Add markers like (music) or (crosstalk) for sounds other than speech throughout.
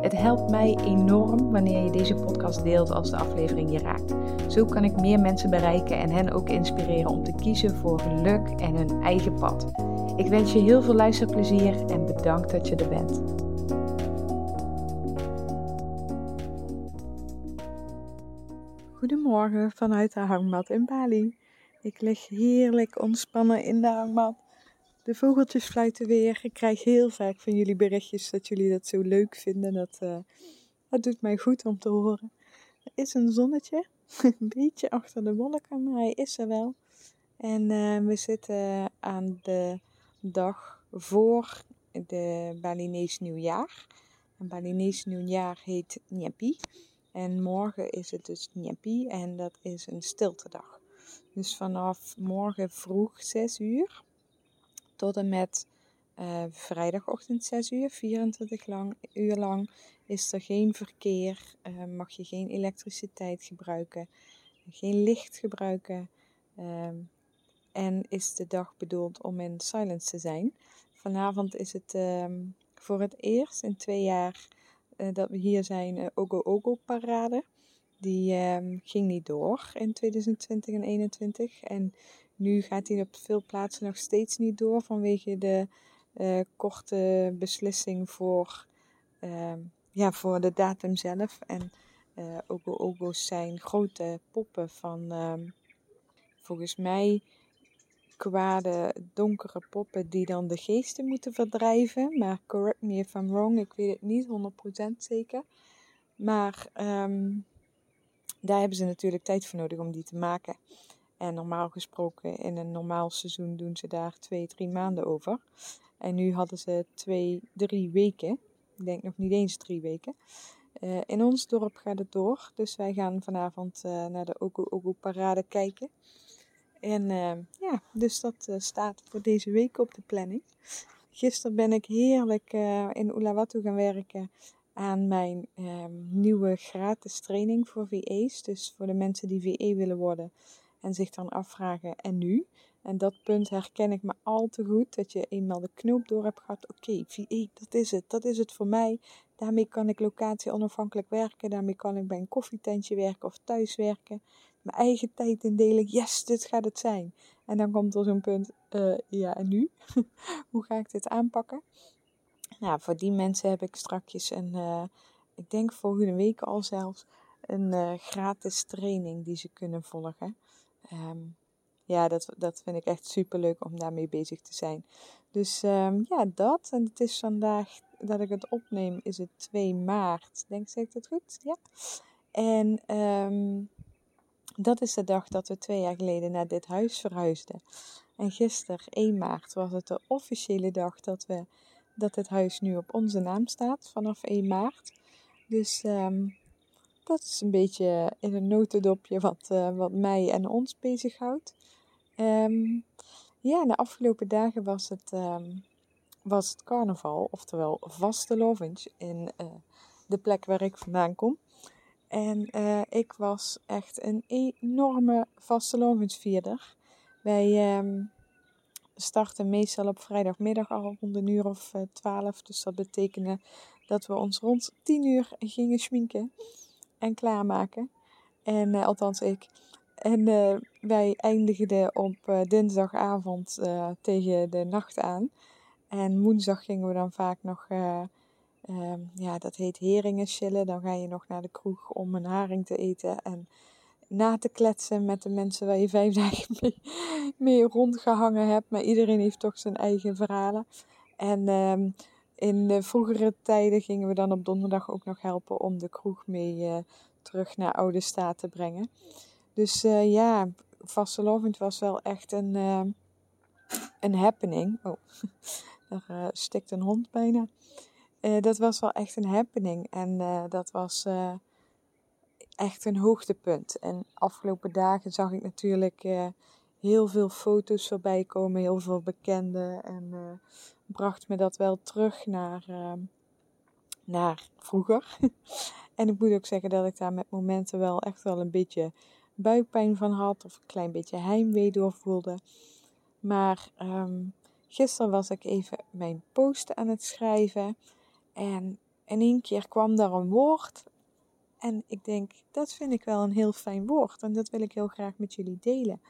Het helpt mij enorm wanneer je deze podcast deelt als de aflevering je raakt. Zo kan ik meer mensen bereiken en hen ook inspireren om te kiezen voor geluk en hun eigen pad. Ik wens je heel veel luisterplezier en bedankt dat je er bent. Goedemorgen vanuit de hangmat in Bali. Ik lig heerlijk ontspannen in de hangmat. De vogeltjes fluiten weer. Ik krijg heel vaak van jullie berichtjes dat jullie dat zo leuk vinden. Dat, uh, dat doet mij goed om te horen. Er is een zonnetje, (laughs) een beetje achter de wolken, maar hij is er wel. En uh, we zitten aan de dag voor de Balinese nieuwjaar. Een Balinese nieuwjaar heet Nyepi. En morgen is het dus Nyepi en dat is een stiltedag. Dus vanaf morgen vroeg 6 uur tot en met uh, vrijdagochtend 6 uur, 24 lang, uur lang, is er geen verkeer, uh, mag je geen elektriciteit gebruiken, geen licht gebruiken. Uh, en is de dag bedoeld om in silence te zijn. Vanavond is het ehm, voor het eerst in twee jaar uh, dat we hier zijn, Ogo Ogo Parade. Die um, ging niet door in 2020 en 2021. En nu gaat hij op veel plaatsen nog steeds niet door vanwege de uh, korte beslissing voor, uh, ja, voor de datum zelf. En uh, Ogo Ogo's zijn grote poppen van ehm, volgens mij kwade donkere poppen die dan de geesten moeten verdrijven. Maar correct me if I'm wrong, ik weet het niet 100% zeker. Maar um, daar hebben ze natuurlijk tijd voor nodig om die te maken. En normaal gesproken in een normaal seizoen doen ze daar twee, drie maanden over. En nu hadden ze twee, drie weken. Ik denk nog niet eens drie weken. Uh, in ons dorp gaat het door. Dus wij gaan vanavond uh, naar de Ogu Ogu Parade kijken. En uh, ja, dus dat staat voor deze week op de planning. Gisteren ben ik heerlijk in Uluwatu gaan werken aan mijn nieuwe gratis training voor VE's. Dus voor de mensen die VE willen worden en zich dan afvragen, en nu? En dat punt herken ik me al te goed, dat je eenmaal de knoop door hebt gehad. Oké, dat is het, dat is het voor mij. Daarmee kan ik locatie onafhankelijk werken, daarmee kan ik bij een koffietentje werken of thuis werken. Mijn eigen tijd indelen, yes, dit gaat het zijn. En dan komt er zo'n punt, uh, ja, en nu? (laughs) Hoe ga ik dit aanpakken? Nou, voor die mensen heb ik strakjes een, uh, ik denk volgende week al zelfs, een uh, gratis training die ze kunnen volgen. Um, ja, dat, dat vind ik echt super leuk om daarmee bezig te zijn. Dus um, ja, dat. En het is vandaag dat ik het opneem, is het 2 maart. Denk zeg ik dat goed? Ja. En um, dat is de dag dat we twee jaar geleden naar dit huis verhuisden. En gisteren, 1 maart, was het de officiële dag dat, we, dat het huis nu op onze naam staat, vanaf 1 maart. Dus um, dat is een beetje in een notendopje wat, uh, wat mij en ons bezighoudt. Um, ja, de afgelopen dagen was het, um, was het carnaval, oftewel vastelovens in uh, de plek waar ik vandaan kom. En uh, ik was echt een enorme vastelovensvierder. Wij um, starten meestal op vrijdagmiddag al rond een uur of twaalf. Dus dat betekende dat we ons rond tien uur gingen schminken en klaarmaken. En uh, althans ik. En uh, wij eindigden op uh, dinsdagavond tegen de nacht aan. En woensdag gingen we dan vaak nog, um, ja, dat heet heringen chillen. Dan ga je nog naar de kroeg om een haring te eten. En na te kletsen met de mensen waar je vijf (laughs) dagen mee, mee rondgehangen hebt. Maar iedereen heeft toch zijn eigen verhalen. En um, in de vroegere tijden gingen we dan op donderdag ook nog helpen om de kroeg mee uh, terug naar oude staat te brengen. Dus uh, ja, vastelovend was wel echt een, uh, een happening. Oh, (laughs) daar stikt een hond bijna. dat was wel echt een happening. En dat was echt een hoogtepunt. En afgelopen dagen zag ik natuurlijk heel veel foto's voorbij komen, heel veel bekenden. En uh, bracht me dat wel terug naar, uh, naar vroeger. (laughs) en ik moet ook zeggen dat ik daar met momenten wel echt wel een beetje buikpijn van had. Of een klein beetje heimwee door voelde. Maar um, gisteren was ik even mijn post aan het schrijven. En in één keer kwam daar een woord. En ik denk, dat vind ik wel een heel fijn woord. En dat wil ik heel graag met jullie delen.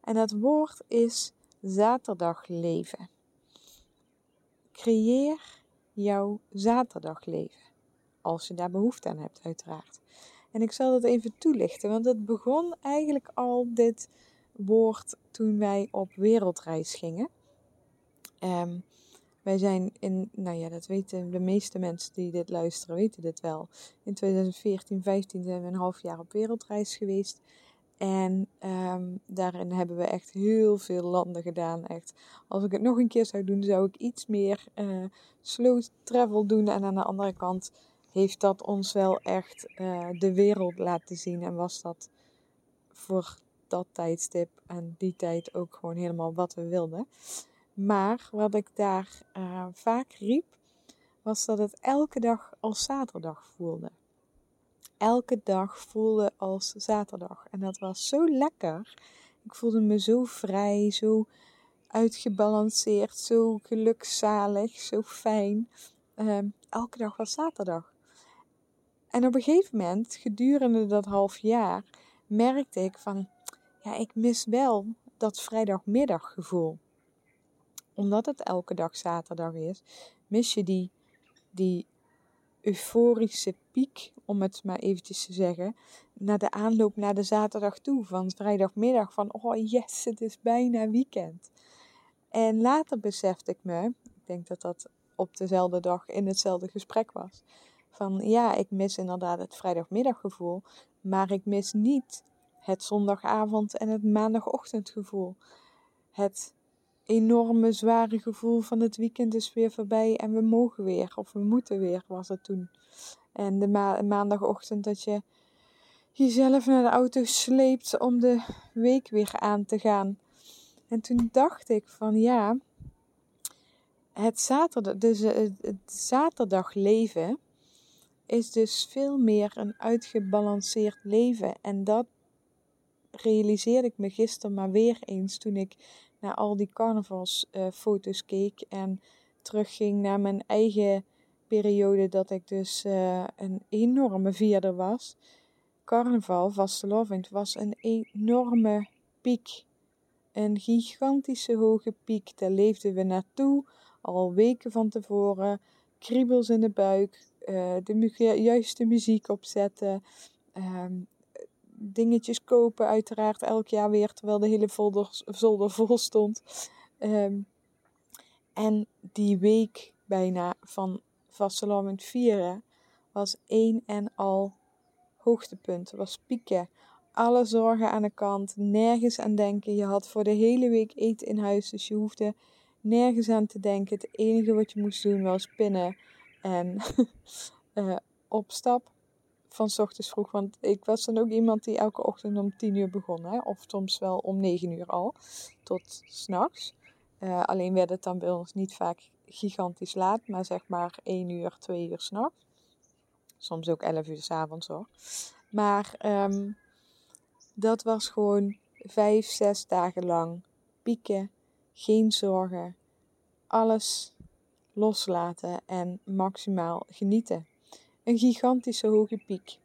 En dat woord is zaterdagleven. Creëer jouw zaterdagleven. Als je daar behoefte aan hebt, uiteraard. En ik zal dat even toelichten, want het begon eigenlijk al dit woord toen wij op wereldreis gingen. Um, wij zijn in, nou ja, dat weten de meeste mensen die dit luisteren, weten dit wel. In 2014, 15 zijn we een half jaar op wereldreis geweest. En um, daarin hebben we echt heel veel landen gedaan. Echt. Als ik het nog een keer zou doen, zou ik iets meer uh, slow travel doen. En aan de andere kant heeft dat ons wel echt uh, de wereld laten zien. En was dat voor dat tijdstip en die tijd ook gewoon helemaal wat we wilden. Maar wat ik daar uh, vaak riep, was dat het elke dag als zaterdag voelde. Elke dag voelde als zaterdag. En dat was zo lekker. Ik voelde me zo vrij, zo uitgebalanceerd, zo gelukzalig, zo fijn. Uh, elke dag was zaterdag. En op een gegeven moment, gedurende dat half jaar, merkte ik van, ja, ik mis wel dat vrijdagmiddaggevoel omdat het elke dag zaterdag is, mis je die, die euforische piek, om het maar eventjes te zeggen, naar de aanloop naar de zaterdag toe. Van vrijdagmiddag van, oh yes, het is bijna weekend. En later besefte ik me, ik denk dat dat op dezelfde dag in hetzelfde gesprek was, van ja, ik mis inderdaad het vrijdagmiddaggevoel, maar ik mis niet het zondagavond en het maandagochtendgevoel. Het enorme zware gevoel van het weekend is weer voorbij en we mogen weer, of we moeten weer, was het toen. En de maandagochtend dat je jezelf naar de auto sleept om de week weer aan te gaan. En toen dacht ik van ja, het, zaterdag, dus eh, het zaterdag leven is dus veel meer een uitgebalanceerd leven. En dat realiseerde ik me gisteren maar weer eens toen ik naar al die carnavalsfoto's keek en terugging naar mijn eigen periode dat ik dus uh, een enorme vierder was. Carnaval, vastelovend, was een enorme piek. Een gigantische hoge piek. Daar leefden we naartoe, al weken van tevoren. Kriebels in de buik, uh, de juiste muziek opzetten, um, dingetjes kopen, uiteraard elk jaar weer, terwijl de hele folder, zolder vol stond. Um, en die week bijna van vastelovend vieren was één en al hoogtepunt, was pieken. Alle zorgen aan de kant, nergens aan denken. Je had voor de hele week eten in huis, dus je hoefde nergens aan te denken. Het enige wat je moest doen was pinnen en (laughs) uh, op stap van ochtends vroeg. Want ik was dan ook iemand die elke ochtend om 10 uur begon. Hè? Of soms wel om 9 uur al. Tot s'nachts. Uh, alleen werd het dan bij ons niet vaak gigantisch laat. Maar zeg maar 1 uur, 2 uur s'nachts. Soms ook 11 uur s'avonds hoor. Maar um, dat was gewoon 5, 6 dagen lang pieken. Geen zorgen. Alles loslaten en maximaal genieten een gigantische hoge piek.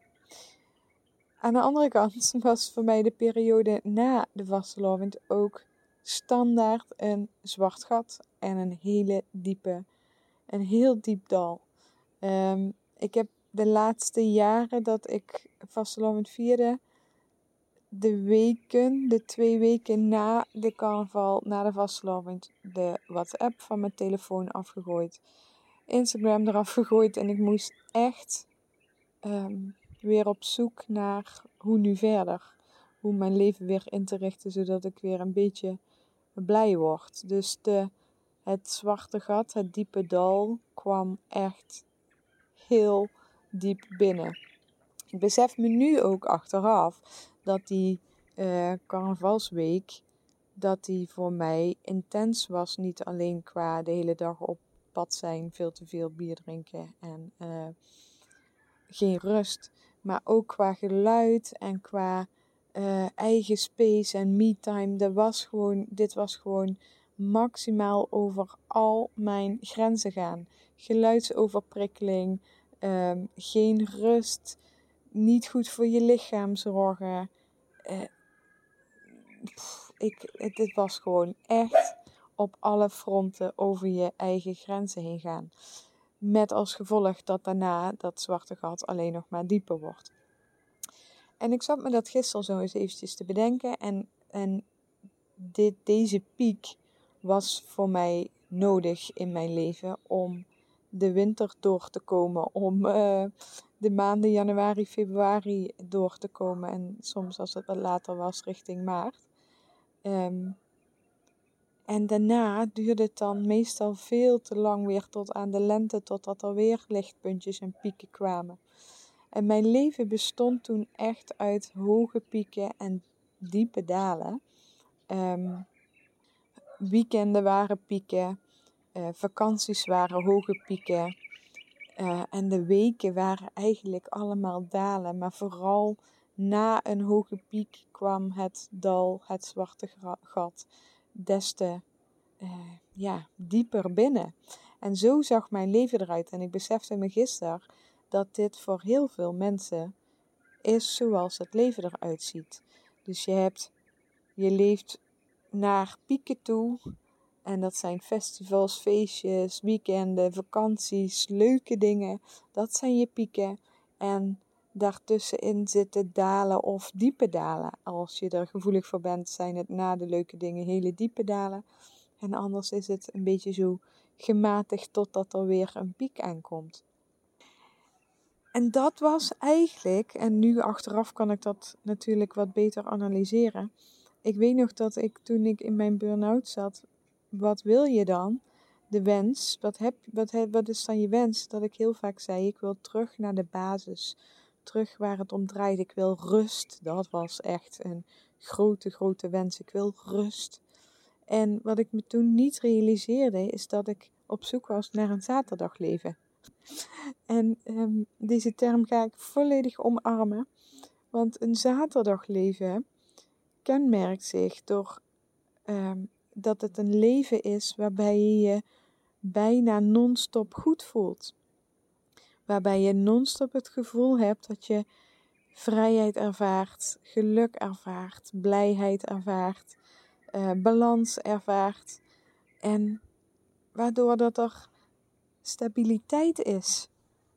Aan de andere kant (laughs) was voor mij de periode na de vastelovend ook standaard een zwart gat en een hele diepe, een heel diep dal. Um, ik heb de laatste jaren dat ik vastelovend vierde, de weken, de twee weken na de carnaval, na de vastelovend, de WhatsApp van mijn telefoon afgegooid. Instagram eraf gegooid en ik moest echt um, weer op zoek naar hoe nu verder. Hoe mijn leven weer in te richten, zodat ik weer een beetje blij word. Dus de, het zwarte gat, het diepe dal, kwam echt heel diep binnen. Ik besef me nu ook achteraf dat die uh, carnavalsweek, dat die voor mij intens was. Niet alleen qua de hele dag op pad zijn, veel te veel bier drinken en uh, geen rust. Maar ook qua geluid en qua uh, eigen space en me-time. Dat was gewoon, dit was gewoon maximaal over al mijn grenzen gaan. Geluidsoverprikkeling, um, geen rust, niet goed voor je lichaam zorgen. Uh, pff, ik, dit was gewoon echt op alle fronten over je eigen grenzen heen gaan. Met als gevolg dat daarna dat zwarte gat alleen nog maar dieper wordt. En ik zat me dat gisteren zo eens eventjes te bedenken. En, en dit, deze piek was voor mij nodig in mijn leven om de winter door te komen. Om uh, de maanden januari, februari door te komen. En soms als het wat later was, richting maart. Um, en daarna duurde het dan meestal veel te lang weer tot aan de lente, totdat er weer lichtpuntjes en pieken kwamen. En mijn leven bestond toen echt uit hoge pieken en diepe dalen. Um, weekenden waren pieken, uh, vakanties waren hoge pieken. Uh, en de weken waren eigenlijk allemaal dalen, maar vooral na een hoge piek kwam het dal, het zwarte gat, des te uh, ja, dieper binnen. En zo zag mijn leven eruit. En ik besefte me gisteren dat dit voor heel veel mensen is zoals het leven eruit ziet. Dus je hebt, je leeft naar pieken toe. En dat zijn festivals, feestjes, weekenden, vakanties, leuke dingen. Dat zijn je pieken. En daartussenin zitten dalen of diepe dalen. Als je er gevoelig voor bent, zijn het na de leuke dingen hele diepe dalen. En anders is het een beetje zo gematigd totdat er weer een piek aankomt. En dat was eigenlijk, en nu achteraf kan ik dat natuurlijk wat beter analyseren. Ik weet nog dat ik toen ik in mijn burn-out zat, wat wil je dan? De wens, wat, heb, wat, wat is dan je wens? Dat ik heel vaak zei, ik wil terug naar de basis. Terug waar het om draait. Ik wil rust. Dat was echt een grote, grote wens. Ik wil rust. En wat ik me toen niet realiseerde, is dat ik op zoek was naar een zaterdagleven. En um, deze term ga ik volledig omarmen. Want een zaterdagleven kenmerkt zich door um, dat het een leven is waarbij je je bijna non-stop goed voelt. Waarbij je non-stop het gevoel hebt dat je vrijheid ervaart, geluk ervaart, blijheid ervaart, uh, balans ervaart. En waardoor dat er stabiliteit is.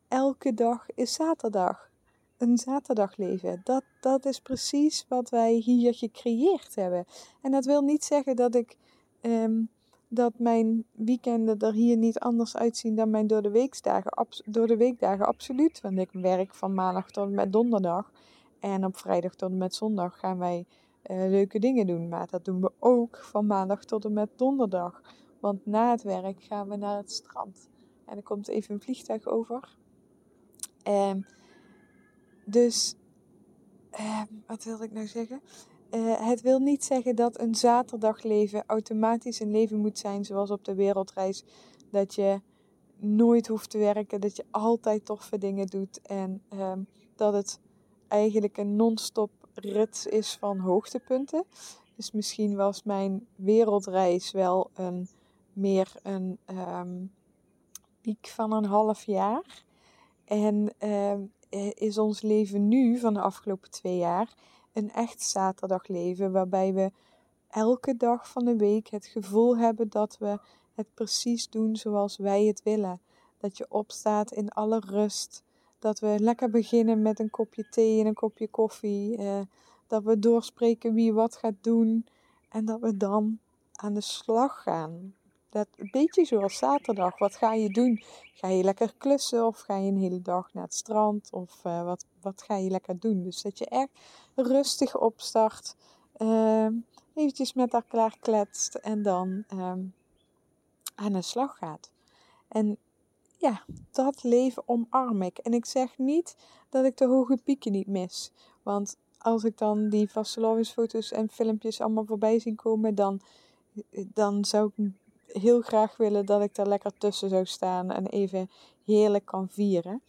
Elke dag is zaterdag. Een zaterdagleven. Dat, dat is precies wat wij hier gecreëerd hebben. En dat wil niet zeggen dat ik. Um, dat mijn weekenden er hier niet anders uitzien dan mijn door de, weekdagen, door de weekdagen. Absoluut. Want ik werk van maandag tot en met donderdag. En op vrijdag tot en met zondag gaan wij uh, leuke dingen doen. Maar dat doen we ook van maandag tot en met donderdag. Want na het werk gaan we naar het strand. En er komt even een vliegtuig over. Um, dus, uh, wat wilde ik nou zeggen? Uh, het wil niet zeggen dat een zaterdagleven automatisch een leven moet zijn zoals op de wereldreis. Dat je nooit hoeft te werken, dat je altijd toffe dingen doet en um, dat het eigenlijk een non-stop rit is van hoogtepunten. Dus misschien was mijn wereldreis wel een, meer een um, piek van een half jaar. En uh, is ons leven nu van de afgelopen twee jaar een echt zaterdagleven waarbij we elke dag van de week het gevoel hebben dat we het precies doen zoals wij het willen. Dat je opstaat in alle rust. Dat we lekker beginnen met een kopje thee en een kopje koffie. Uh, dat we doorspreken wie wat gaat doen. En dat we dan aan de slag gaan. Dat, een beetje zoals zaterdag. Wat ga je doen? Ga je lekker klussen of ga je een hele dag naar het strand? Of uh, wat, wat ga je lekker doen? Dus dat je echt rustig opstart. Uh, eventjes met elkaar kletst en dan uh, aan de slag gaat. En ja, dat leven omarm ik. En ik zeg niet dat ik de hoge pieken niet mis. Want als ik dan die vastelovensfoto's en filmpjes allemaal voorbij zie komen, dan, dan zou ik heel graag willen dat ik daar lekker tussen zou staan en even heerlijk kan vieren.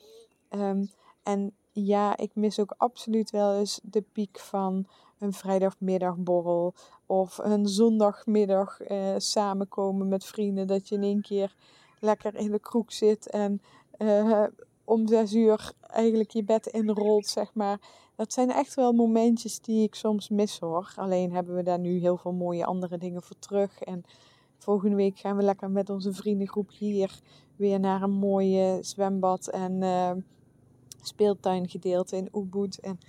Ehm, en ja, ik mis ook absoluut wel eens de piek van een vrijdagmiddagborrel of een zondagmiddag eh, samenkomen met vrienden. Dat je in één keer lekker in de kroeg zit en uh, om zes uur eigenlijk je bed inrolt, zeg maar. Dat zijn echt wel momentjes die ik soms mis hoor. Alleen hebben we daar nu heel veel mooie andere dingen voor terug. En volgende week gaan we lekker met onze vriendengroep hier weer naar een mooie zwembad en uh, speeltuingedeelte in Ubud. En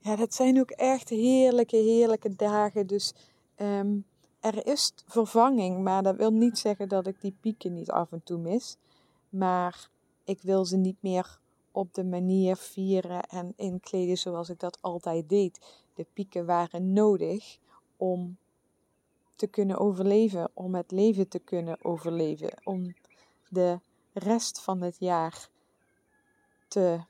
ja, dat zijn ook echt heerlijke, heerlijke dagen. Dus um, er is vervanging, maar dat wil niet zeggen dat ik die pieken niet af en toe mis. Maar ik wil ze niet meer op de manier vieren en inkleden zoals ik dat altijd deed. De pieken waren nodig om te kunnen overleven, om het leven te kunnen overleven, om de rest van het jaar te,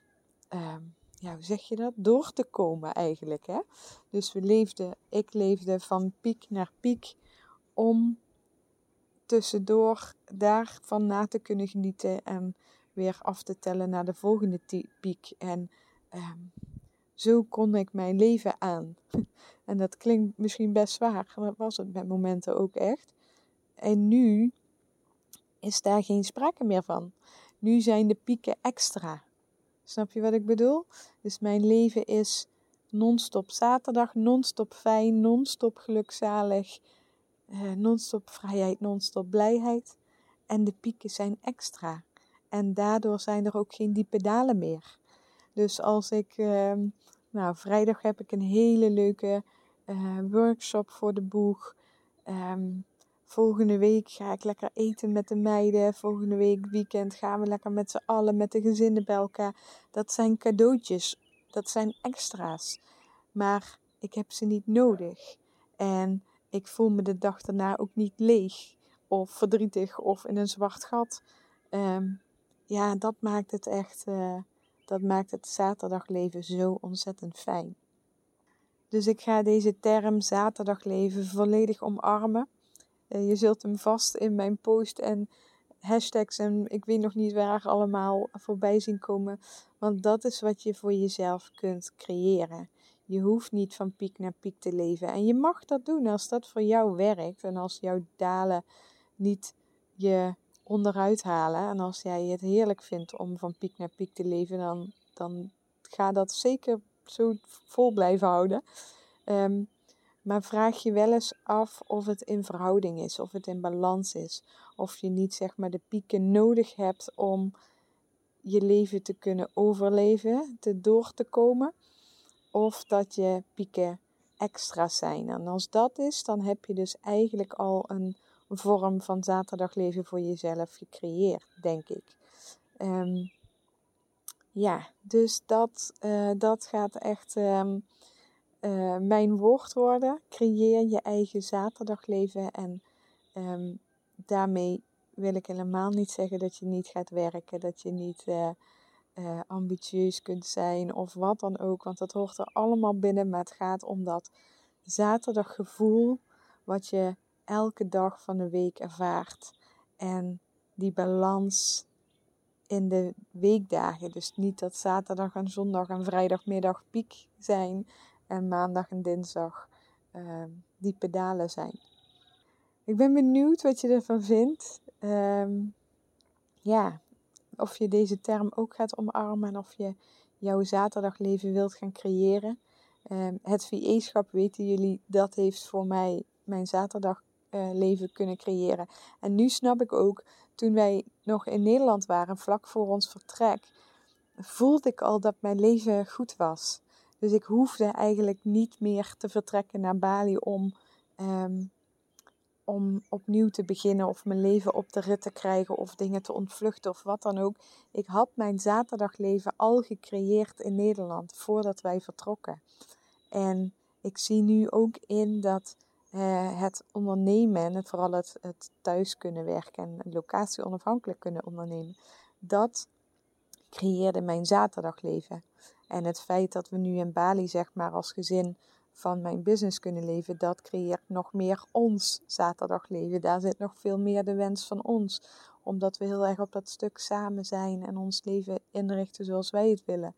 uh, ja, hoe zeg je dat? Door te komen eigenlijk. Hè? Dus we leefden, ik leefde van piek naar piek om tussendoor daarvan na te kunnen genieten en weer af te tellen naar de volgende piek. En um, zo kon ik mijn leven aan. (laughs) en dat klinkt misschien best zwaar, maar dat was het met momenten ook echt. En nu is daar geen sprake meer van. Nu zijn de pieken extra. Snap je wat ik bedoel? Dus mijn leven is non-stop zaterdag, non-stop fijn, non-stop gelukzalig, uh, non-stop vrijheid, non-stop blijheid. En de pieken zijn extra. En daardoor zijn er ook geen diepe dalen meer. Dus als ik, uh, nou, vrijdag heb ik een hele leuke uh, workshop voor de boeg. Um, volgende week ga ik lekker eten met de meiden. Volgende week weekend gaan we lekker met z'n allen, met de gezinnen bij elkaar. Dat zijn cadeautjes, dat zijn extra's. Maar ik heb ze niet nodig. En ik voel me de dag daarna ook niet leeg of verdrietig of in een zwart gat. Um, ja, dat maakt het echt, uh, dat maakt het zaterdagleven zo ontzettend fijn. Dus ik ga deze term zaterdagleven volledig omarmen. Uh, je zult hem vast in mijn post en hashtags en ik weet nog niet waar allemaal voorbij zien komen. Want dat is wat je voor jezelf kunt creëren. Je hoeft niet van piek naar piek te leven. En je mag dat doen als dat voor jou werkt. En als jouw dalen niet je onderuit halen. En als jij het heerlijk vindt om van piek naar piek te leven, dan, dan ga dat zeker zo vol blijven houden. Um, maar vraag je wel eens af of het in verhouding is, of het in balans is. Of je niet zeg maar de pieken nodig hebt om je leven te kunnen overleven, te door te komen. Of dat je pieken extra zijn. En als dat is, dan heb je dus eigenlijk al een vorm van zaterdagleven voor jezelf gecreëerd, denk ik. Um, ja, dus dat, uh, dat gaat echt um, uh, mijn woord worden. Creëer je eigen zaterdagleven. En um, daarmee wil ik helemaal niet zeggen dat je niet gaat werken, dat je niet uh, ambitieus kunt zijn of wat dan ook. Want dat hoort er allemaal binnen. Maar het gaat om dat zaterdaggevoel wat je elke dag van de week ervaart. En die balans in de weekdagen. Dus niet dat zaterdag en zondag en vrijdagmiddag piek zijn en maandag en dinsdag uh, die pedalen zijn. Ik ben benieuwd wat je ervan vindt. Um, ja, of je deze term ook gaat omarmen en of je jouw zaterdagleven wilt gaan creëren. Um, het VE-schap weten jullie, dat heeft voor mij mijn zaterdag uh, leven kunnen creëren. En nu snap ik ook, toen wij nog in Nederland waren, vlak voor ons vertrek, voelde ik al dat mijn leven goed was. Dus ik hoefde eigenlijk niet meer te vertrekken naar Bali om, um, om opnieuw te beginnen of mijn leven op de rit te krijgen of dingen te ontvluchten of wat dan ook. Ik had mijn zaterdagleven al gecreëerd in Nederland voordat wij vertrokken. En ik zie nu ook in dat uh, het ondernemen en vooral het, het thuis kunnen werken en locatie onafhankelijk kunnen ondernemen, dat creëerde mijn zaterdagleven. En het feit dat we nu in Bali, zeg maar, als gezin van mijn business kunnen leven, dat creëert nog meer ons zaterdagleven. Daar zit nog veel meer de wens van ons. Omdat we heel erg op dat stuk samen zijn en ons leven inrichten zoals wij het willen.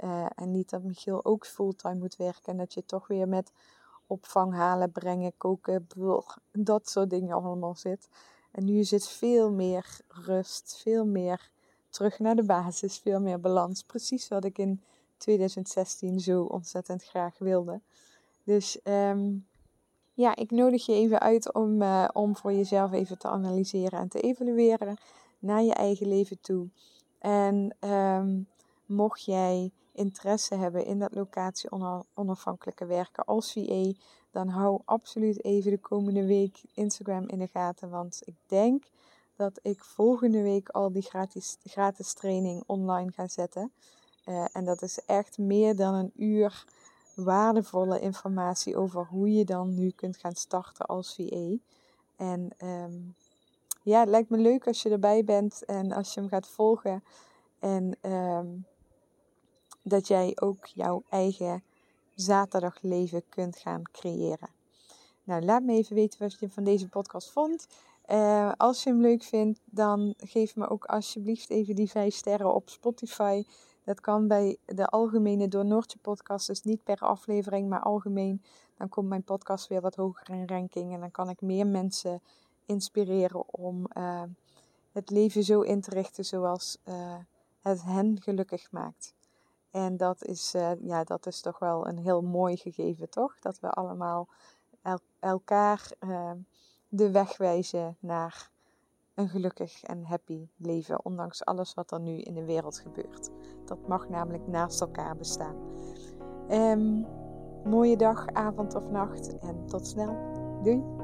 Uh, en niet dat Michiel ook fulltime moet werken en dat je toch weer met opvang halen, brengen, koken, dat soort dingen allemaal zit. En nu zit veel meer rust, veel meer terug naar de basis, veel meer balans. Precies wat ik in 2016 zo ontzettend graag wilde. Dus um, ja, ik nodig je even uit om, uh, om voor jezelf even te analyseren en te evalueren naar je eigen leven toe. En um, mocht jij interesse hebben in dat locatie onafhankelijke werken als VA, dan hou absoluut even de komende week Instagram in de gaten. Want ik denk dat ik volgende week al die gratis, gratis training online ga zetten. Uh, en dat is echt meer dan een uur waardevolle informatie over hoe je dan nu kunt gaan starten als VA. En um, ja, het lijkt me leuk als je erbij bent en als je hem gaat volgen. En um, dat jij ook jouw eigen zaterdagleven kunt gaan creëren. Nou, laat me even weten wat je van deze podcast vond. Uh, als je hem leuk vindt, dan geef me ook alsjeblieft even die 5 sterren op Spotify. Dat kan bij de algemene Door Noortje podcast, dus niet per aflevering, maar algemeen. Dan komt mijn podcast weer wat hoger in ranking en dan kan ik meer mensen inspireren om uh, het leven zo in te richten zoals uh, het hen gelukkig maakt. En dat is, uh, ja, dat is toch wel een heel mooi gegeven, toch? Dat we allemaal el elkaar uh, de weg wijzen naar een gelukkig en happy leven, ondanks alles wat er nu in de wereld gebeurt. Dat mag namelijk naast elkaar bestaan. Um, mooie dag, avond of nacht en tot snel. Doei!